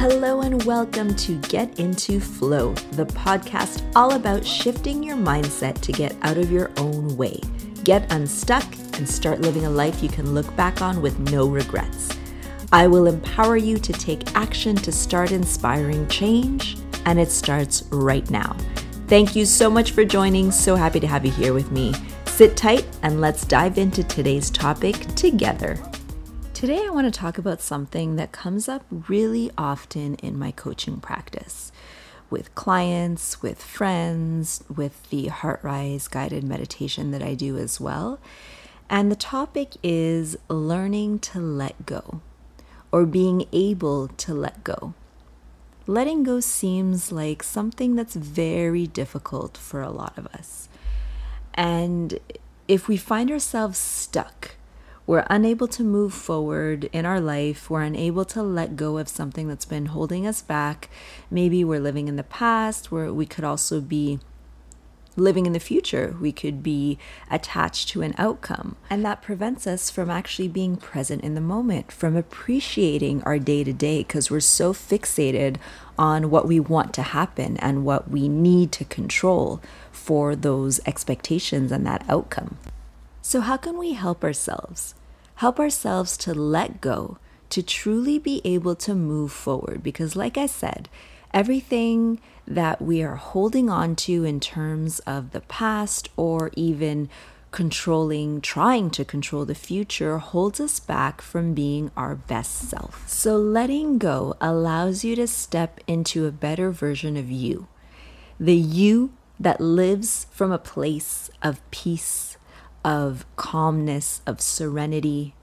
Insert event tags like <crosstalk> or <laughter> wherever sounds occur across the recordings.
Hello, and welcome to Get Into Flow, the podcast all about shifting your mindset to get out of your own way, get unstuck, and start living a life you can look back on with no regrets. I will empower you to take action to start inspiring change, and it starts right now. Thank you so much for joining. So happy to have you here with me. Sit tight and let's dive into today's topic together. Today, I want to talk about something that comes up really often in my coaching practice with clients, with friends, with the HeartRise guided meditation that I do as well. And the topic is learning to let go or being able to let go. Letting go seems like something that's very difficult for a lot of us. And if we find ourselves stuck, we're unable to move forward in our life. We're unable to let go of something that's been holding us back. Maybe we're living in the past, where we could also be living in the future. We could be attached to an outcome. And that prevents us from actually being present in the moment, from appreciating our day to day, because we're so fixated on what we want to happen and what we need to control for those expectations and that outcome. So, how can we help ourselves? Help ourselves to let go, to truly be able to move forward. Because, like I said, everything that we are holding on to in terms of the past or even controlling, trying to control the future holds us back from being our best self. So, letting go allows you to step into a better version of you, the you that lives from a place of peace of calmness, of serenity,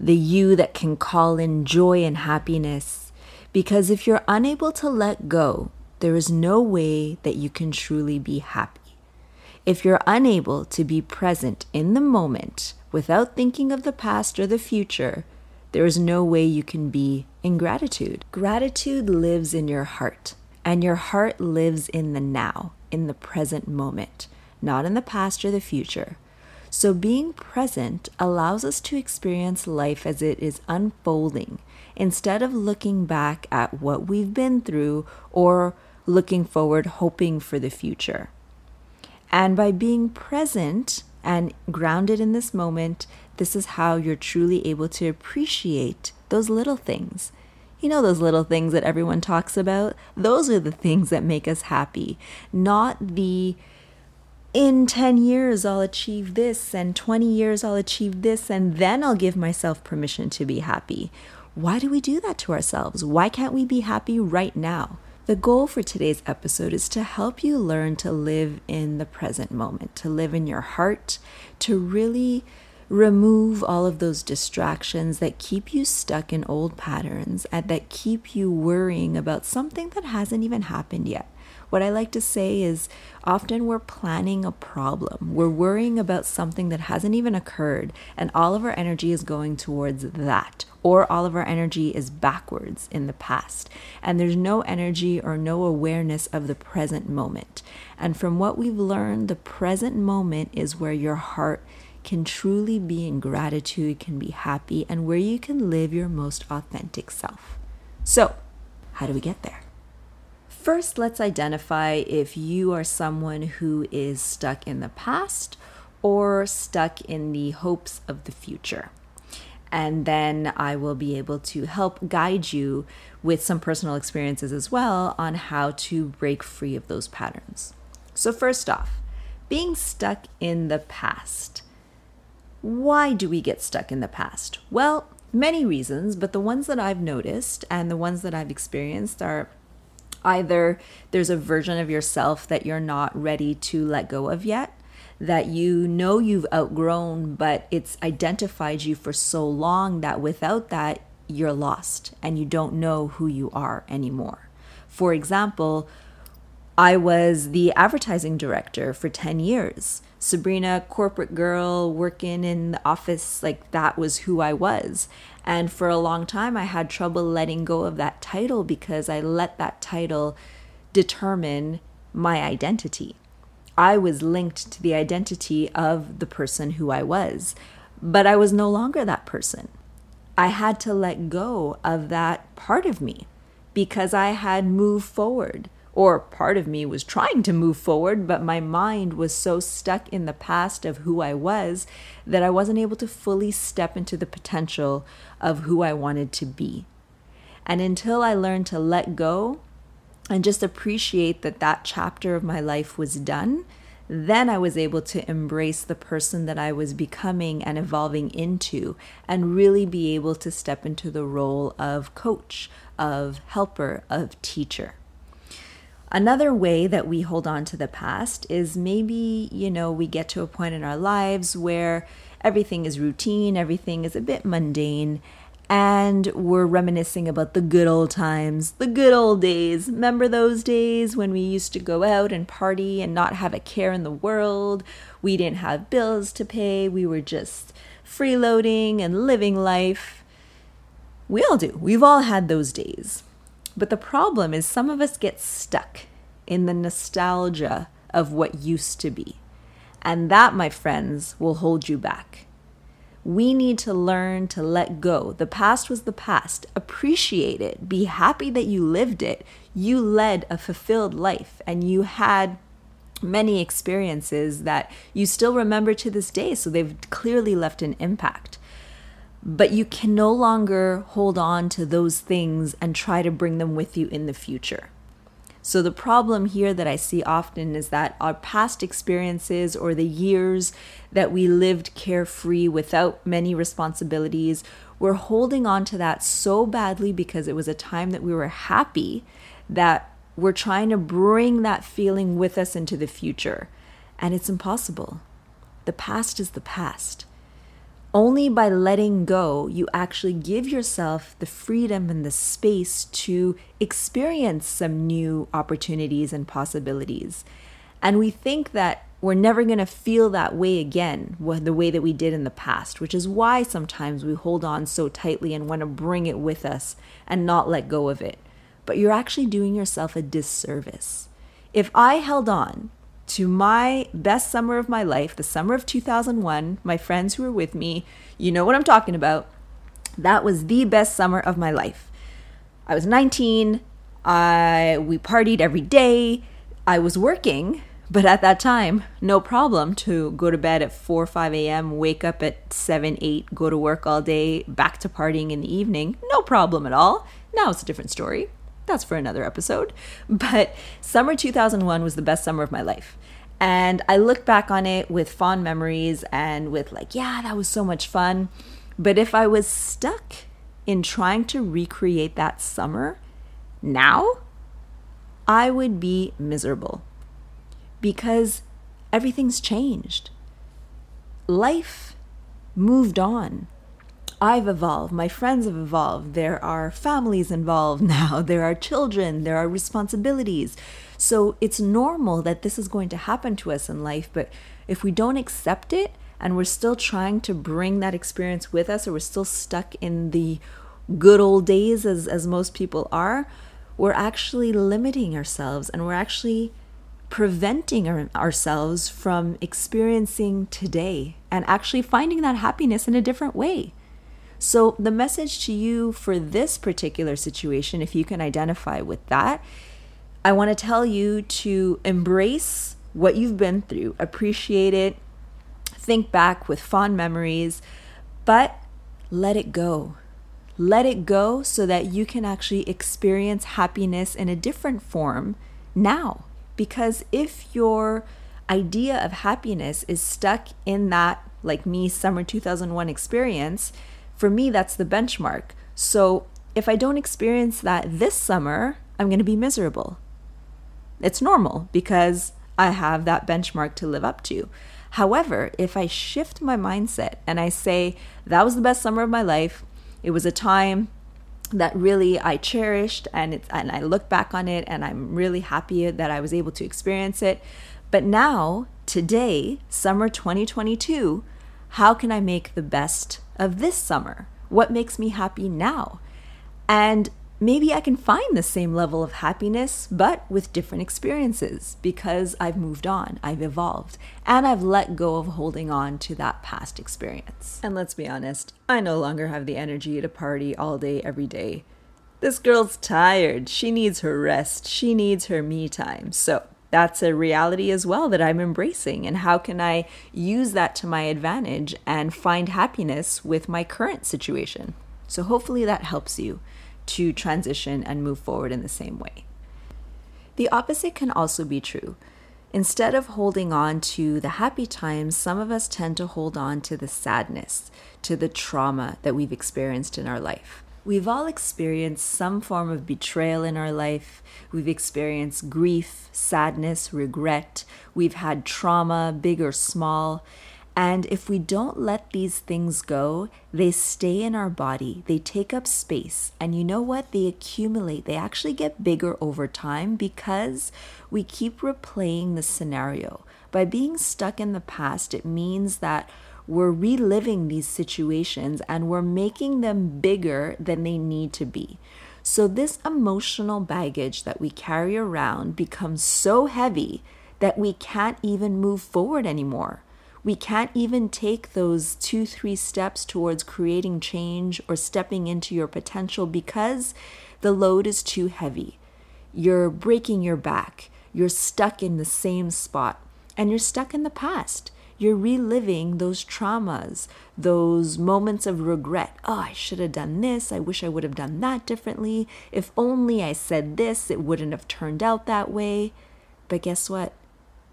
the you that can call in joy and happiness. Because if you're unable to let go, there is no way that you can truly be happy. If you're unable to be present in the moment without thinking of the past or the future, there is no way you can be in gratitude. Gratitude lives in your heart, and your heart lives in the now, in the present moment, not in the past or the future. So, being present allows us to experience life as it is unfolding instead of looking back at what we've been through or looking forward, hoping for the future. And by being present and grounded in this moment, this is how you're truly able to appreciate those little things. You know, those little things that everyone talks about? Those are the things that make us happy, not the in 10 years I'll achieve this, and 20 years I'll achieve this, and then I'll give myself permission to be happy. Why do we do that to ourselves? Why can't we be happy right now? The goal for today's episode is to help you learn to live in the present moment, to live in your heart, to really remove all of those distractions that keep you stuck in old patterns and that keep you worrying about something that hasn't even happened yet. What I like to say is often we're planning a problem. We're worrying about something that hasn't even occurred, and all of our energy is going towards that. Or all of our energy is backwards in the past. And there's no energy or no awareness of the present moment. And from what we've learned, the present moment is where your heart can truly be in gratitude, can be happy, and where you can live your most authentic self. So, how do we get there? First, let's identify if you are someone who is stuck in the past or stuck in the hopes of the future. And then I will be able to help guide you with some personal experiences as well on how to break free of those patterns. So, first off, being stuck in the past. Why do we get stuck in the past? Well, many reasons, but the ones that I've noticed and the ones that I've experienced are Either there's a version of yourself that you're not ready to let go of yet, that you know you've outgrown, but it's identified you for so long that without that, you're lost and you don't know who you are anymore. For example, I was the advertising director for 10 years. Sabrina, corporate girl, working in the office, like that was who I was. And for a long time, I had trouble letting go of that title because I let that title determine my identity. I was linked to the identity of the person who I was, but I was no longer that person. I had to let go of that part of me because I had moved forward. Or part of me was trying to move forward, but my mind was so stuck in the past of who I was that I wasn't able to fully step into the potential of who I wanted to be. And until I learned to let go and just appreciate that that chapter of my life was done, then I was able to embrace the person that I was becoming and evolving into, and really be able to step into the role of coach, of helper, of teacher. Another way that we hold on to the past is maybe, you know, we get to a point in our lives where everything is routine, everything is a bit mundane, and we're reminiscing about the good old times, the good old days. Remember those days when we used to go out and party and not have a care in the world? We didn't have bills to pay, we were just freeloading and living life. We all do. We've all had those days. But the problem is, some of us get stuck in the nostalgia of what used to be. And that, my friends, will hold you back. We need to learn to let go. The past was the past. Appreciate it. Be happy that you lived it. You led a fulfilled life and you had many experiences that you still remember to this day. So they've clearly left an impact. But you can no longer hold on to those things and try to bring them with you in the future. So, the problem here that I see often is that our past experiences or the years that we lived carefree without many responsibilities, we're holding on to that so badly because it was a time that we were happy that we're trying to bring that feeling with us into the future. And it's impossible. The past is the past. Only by letting go, you actually give yourself the freedom and the space to experience some new opportunities and possibilities. And we think that we're never going to feel that way again, the way that we did in the past, which is why sometimes we hold on so tightly and want to bring it with us and not let go of it. But you're actually doing yourself a disservice. If I held on to my best summer of my life, the summer of 2001. My friends who were with me, you know what I'm talking about. That was the best summer of my life. I was 19. I we partied every day. I was working, but at that time, no problem to go to bed at 4 or 5 a.m., wake up at 7, 8, go to work all day, back to partying in the evening. No problem at all. Now it's a different story that's for another episode. <laughs> But summer 2001 was the best summer of my life. And I look back on it with fond memories and with, like, yeah, that was so much fun. But if I was stuck in trying to recreate that summer now, I would be miserable because everything's changed. Life moved on. I've evolved, my friends have evolved, there are families involved <laughs> now, there are children, there are responsibilities. So it's normal that this is going to happen to us in life, but if we don't accept it and we're still trying to bring that experience with us or we're still stuck in the good old days as as most people are, we're actually limiting ourselves and we're actually preventing our, ourselves from experiencing today and actually finding that happiness in a different way. So, the message to you for this particular situation, if you can identify with that, I want to tell you to embrace what you've been through, appreciate it, think back with fond memories, but let it go. Let it go so that you can actually experience happiness in a different form now. Because if your idea of happiness is stuck in that, like me, summer 2001 experience, for me, that's the benchmark. So if I don't experience that this summer, I'm going to be miserable. It's normal because I have that benchmark to live up to. However, if I shift my mindset and I say, that was the best summer of my life, it was a time that really I cherished and it's and I look back on it and I'm really happy that I was able to experience it. But now, today, summer 2022, how can I make the best of this summer? What makes me happy now? And maybe I can find the same level of happiness, but with different experiences because I've moved on, I've evolved, and I've let go of holding on to that past experience. And let's be honest, I no longer have the energy to party all day, every day. this girl's tired. She needs her rest. She needs her me time. So that's a reality as well that I'm embracing. And how can I use that to my advantage and find happiness with my current situation? So hopefully that helps you to transition and move forward in the same way. The opposite can also be true. Instead of holding on to the happy times, some of us tend to hold on to the sadness, to the trauma that we've experienced in our life. We've all experienced some form of betrayal in our life. We've experienced grief, sadness, regret. We've had trauma, big or small. And if we don't let these things go, they stay in our body, they take up space. And you know what? They accumulate, they actually get bigger over time because we keep replaying the scenario. By being stuck in the past, it means that we're reliving these situations and we're making them bigger than they need to be. So, this emotional baggage that we carry around becomes so heavy that we can't even move forward anymore. We can't even take those two, three steps towards creating change or stepping into your potential because the load is too heavy. You're breaking your back. You're stuck in the same spot and you're stuck in the past you're reliving those traumas, those moments of regret. Oh, I should have done this. I wish I would have done that differently. If only I said this, it wouldn't have turned out that way. But guess what?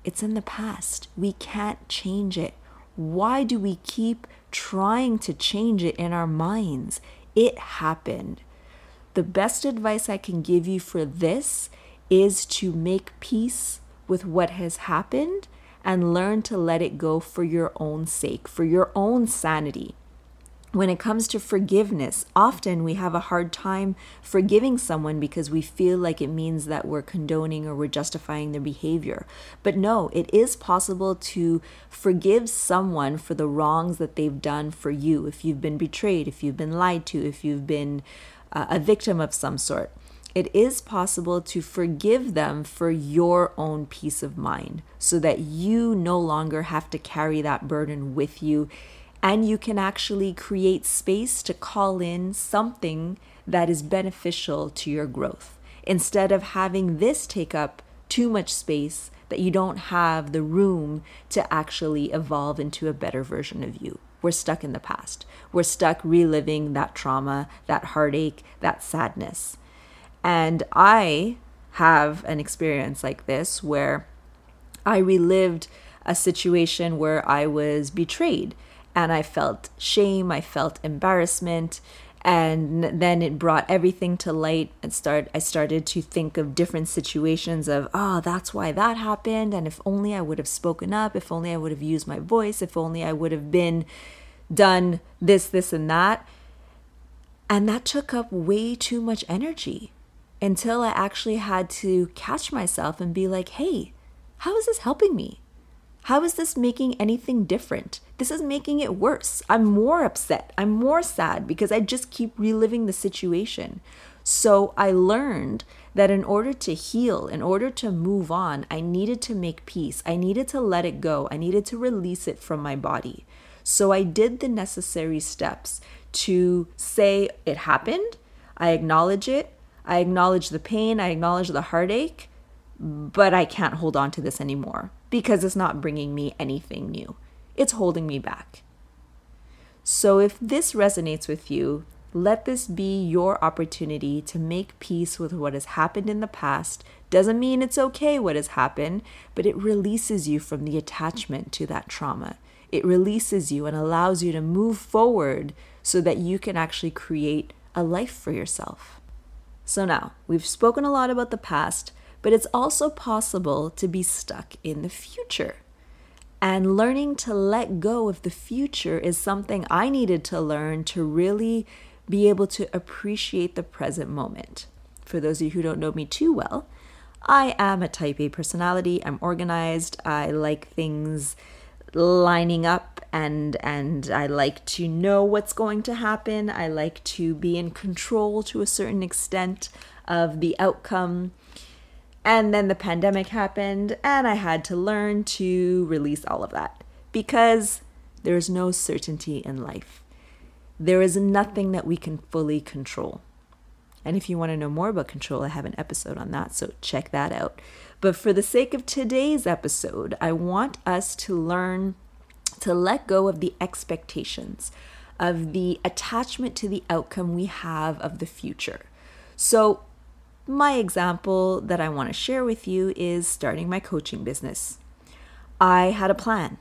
It's in the past. We can't change it. Why do we keep trying to change it in our minds? It happened. The best advice I can give you for this is to make peace with what has happened and learn to let it go for your own sake, for your own sanity. When it comes to forgiveness, often we have a hard time forgiving someone because we feel like it means that we're condoning or we're justifying their behavior. But no, it is possible to forgive someone for the wrongs that they've done for you. If you've been betrayed, if you've been lied to, if you've been uh, a victim of some sort it is possible to forgive them for your own peace of mind so that you no longer have to carry that burden with you and you can actually create space to call in something that is beneficial to your growth instead of having this take up too much space that you don't have the room to actually evolve into a better version of you. We're stuck in the past. We're stuck reliving that trauma, that heartache, that sadness. And I have an experience like this where I relived a situation where I was betrayed. And I felt shame, I felt embarrassment, and then it brought everything to light. And start I started to think of different situations of oh that's why that happened and if only I would have spoken up, if only I would have used my voice, if only I would have been done this this and that. And that took up way too much energy until I actually had to catch myself and be like, hey, how is this helping me? How is this making anything different? This is making it worse. I'm more upset. I'm more sad because I just keep reliving the situation. So I learned that in order to heal, in order to move on, I needed to make peace. I needed to let it go. I needed to release it from my body. So I did the necessary steps to say it happened, I acknowledge it, I acknowledge the pain, I acknowledge the heartache, but I can't hold on to this anymore because it's not bringing me anything new. It's holding me back. So if this resonates with you, let this be your opportunity to make peace with what has happened in the past. Doesn't mean it's okay what has happened, but it releases you from the attachment to that trauma. It releases you and allows you to move forward so that you can actually create a life for yourself. So now, we've spoken a lot about the past, but it's also possible to be stuck in the future. And learning to let go of the future is something I needed to learn to really be able to appreciate the present moment. For those of you who don't know me too well, I am a type A personality. I'm organized. I like things lining up and and I like to know what's going to happen. I like to be in control to a certain extent of the outcome. And then the pandemic happened and I had to learn to release all of that because there's no certainty in life. There is nothing that we can fully control. And if you want to know more about control, I have an episode on that, so check that out. But for the sake of today's episode, I want us to learn to let go of the expectations, of the attachment to the outcome we have of the future. So, my example that I want to share with you is starting my coaching business. I had a plan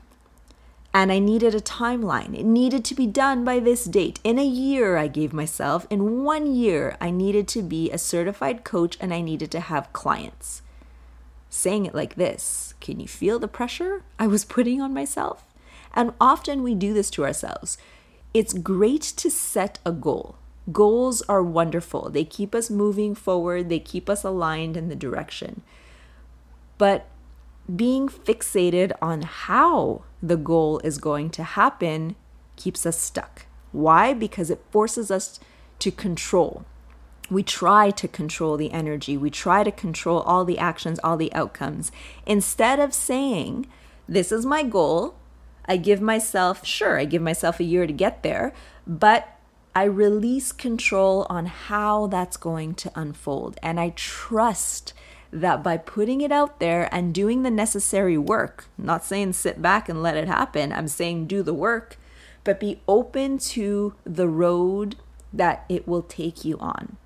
and I needed a timeline. It needed to be done by this date. In a year, I gave myself, in one year, I needed to be a certified coach and I needed to have clients. Saying it like this, can you feel the pressure I was putting on myself? And often we do this to ourselves. It's great to set a goal. Goals are wonderful. They keep us moving forward, they keep us aligned in the direction. But being fixated on how the goal is going to happen keeps us stuck. Why? Because it forces us to control. We try to control the energy, we try to control all the actions, all the outcomes. Instead of saying, This is my goal, I give myself, sure, I give myself a year to get there, but I release control on how that's going to unfold. And I trust that by putting it out there and doing the necessary work, not saying sit back and let it happen, I'm saying do the work, but be open to the road that it will take you on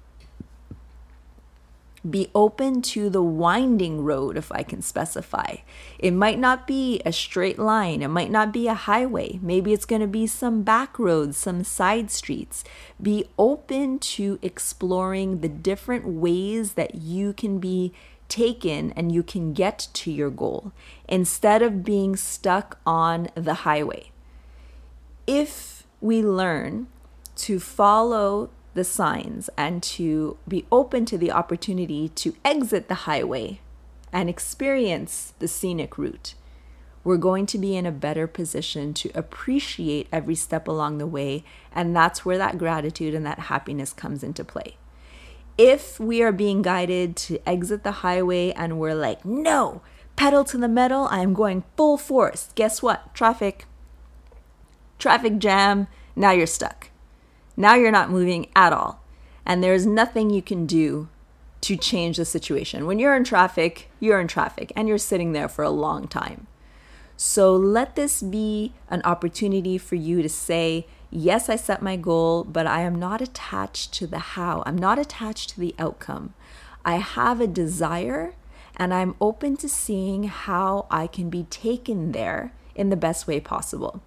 be open to the winding road, if I can specify. It might not be a straight line, it might not be a highway. Maybe it's going to be some back roads, some side streets. Be open to exploring the different ways that you can be taken and you can get to your goal instead of being stuck on the highway. If we learn to follow the signs and to be open to the opportunity to exit the highway and experience the scenic route, we're going to be in a better position to appreciate every step along the way. And that's where that gratitude and that happiness comes into play. If we are being guided to exit the highway and we're like, no, pedal to the metal, I'm going full force, guess what? Traffic, traffic jam, now you're stuck now you're not moving at all. And there's nothing you can do to change the situation. When you're in traffic, you're in traffic and you're sitting there for a long time. So let this be an opportunity for you to say, Yes, I set my goal, but I am not attached to the how. I'm not attached to the outcome. I have a desire and I'm open to seeing how I can be taken there in the best way possible.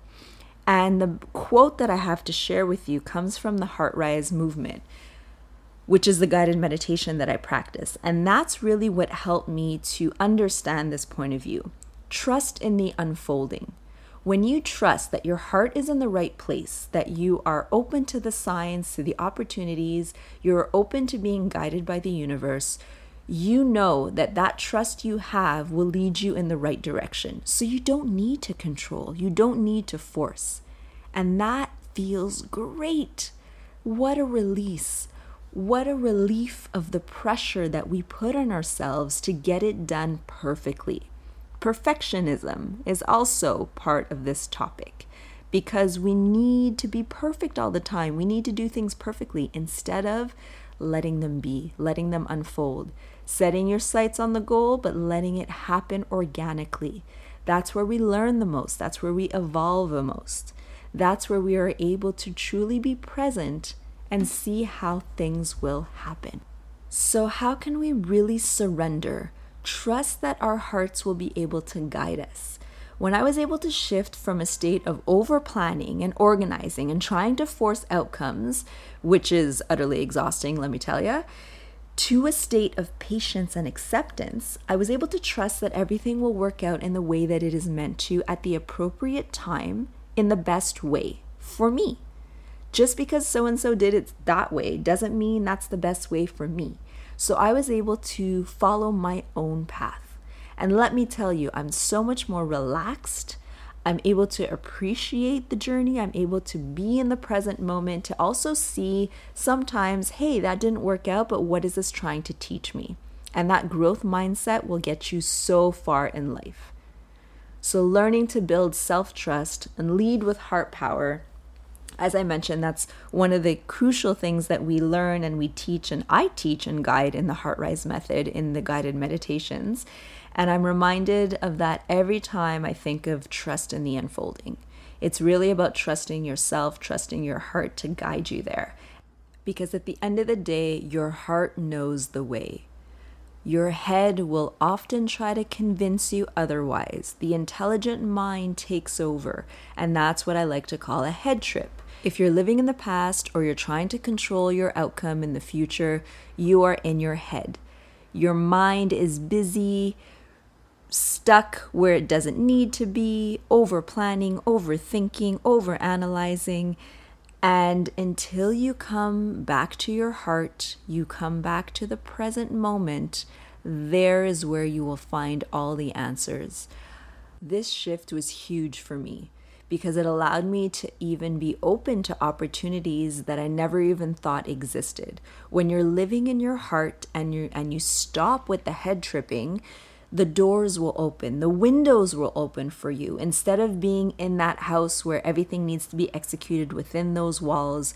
And the quote that I have to share with you comes from the Heart Rise movement, which is the guided meditation that I practice. And that's really what helped me to understand this point of view. Trust in the unfolding. When you trust that your heart is in the right place, that you are open to the signs, to the opportunities, you're open to being guided by the universe, you know that that trust you have will lead you in the right direction. So you don't need to control, you don't need to force. And that feels great. What a release. What a relief of the pressure that we put on ourselves to get it done perfectly. Perfectionism is also part of this topic because we need to be perfect all the time. We need to do things perfectly instead of letting them be, letting them unfold setting your sights on the goal, but letting it happen organically. That's where we learn the most. That's where we evolve the most. That's where we are able to truly be present and see how things will happen. So, how can we really surrender? Trust that our hearts will be able to guide us. When I was able to shift from a state of over planning and organizing and trying to force outcomes, which is utterly exhausting, let me tell you, to a state of patience and acceptance, I was able to trust that everything will work out in the way that it is meant to at the appropriate time in the best way for me. Just because so and so did it that way doesn't mean that's the best way for me. So I was able to follow my own path. And let me tell you, I'm so much more relaxed I'm able to appreciate the journey. I'm able to be in the present moment, to also see sometimes, hey, that didn't work out, but what is this trying to teach me? And that growth mindset will get you so far in life. So, learning to build self trust and lead with heart power As I mentioned, that's one of the crucial things that we learn and we teach, and I teach and guide in the Heart Rise method in the guided meditations. And I'm reminded of that every time I think of trust in the unfolding. It's really about trusting yourself, trusting your heart to guide you there. Because at the end of the day, your heart knows the way. Your head will often try to convince you otherwise. The intelligent mind takes over, and that's what I like to call a head trip. If you're living in the past or you're trying to control your outcome in the future, you are in your head. Your mind is busy, stuck where it doesn't need to be, over planning, overthinking, over analyzing. And until you come back to your heart, you come back to the present moment, there is where you will find all the answers. This shift was huge for me because it allowed me to even be open to opportunities that I never even thought existed. When you're living in your heart and you and you stop with the head tripping, the doors will open, the windows will open for you. Instead of being in that house where everything needs to be executed within those walls,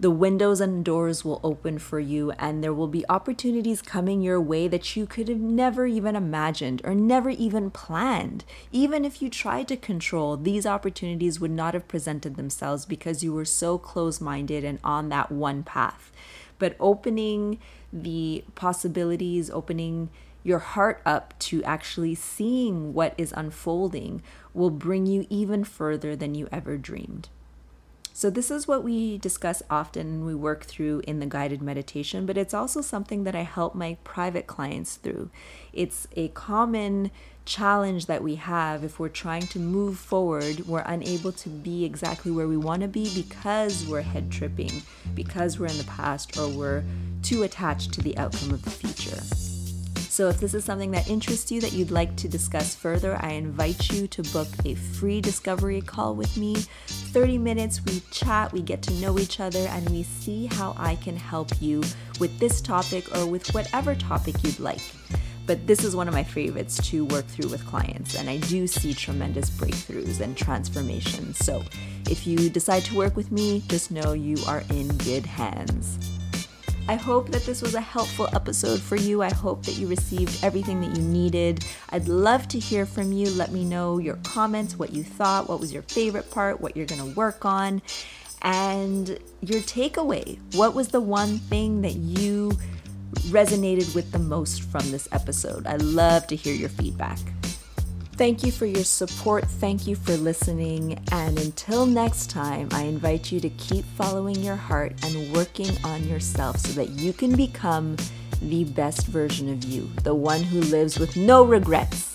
the windows and doors will open for you, and there will be opportunities coming your way that you could have never even imagined or never even planned. Even if you tried to control, these opportunities would not have presented themselves because you were so close minded and on that one path. But opening the possibilities, opening your heart up to actually seeing what is unfolding will bring you even further than you ever dreamed. So, this is what we discuss often and we work through in the guided meditation, but it's also something that I help my private clients through. It's a common challenge that we have if we're trying to move forward, we're unable to be exactly where we want to be because we're head tripping, because we're in the past, or we're too attached to the outcome of the future. So, if this is something that interests you that you'd like to discuss further, I invite you to book a free discovery call with me. 30 minutes, we chat, we get to know each other, and we see how I can help you with this topic or with whatever topic you'd like. But this is one of my favorites to work through with clients, and I do see tremendous breakthroughs and transformations. So, if you decide to work with me, just know you are in good hands. I hope that this was a helpful episode for you. I hope that you received everything that you needed. I'd love to hear from you. Let me know your comments, what you thought, what was your favorite part, what you're going to work on, and your takeaway. What was the one thing that you resonated with the most from this episode? I love to hear your feedback. Thank you for your support. Thank you for listening. And until next time, I invite you to keep following your heart and working on yourself so that you can become the best version of you, the one who lives with no regrets.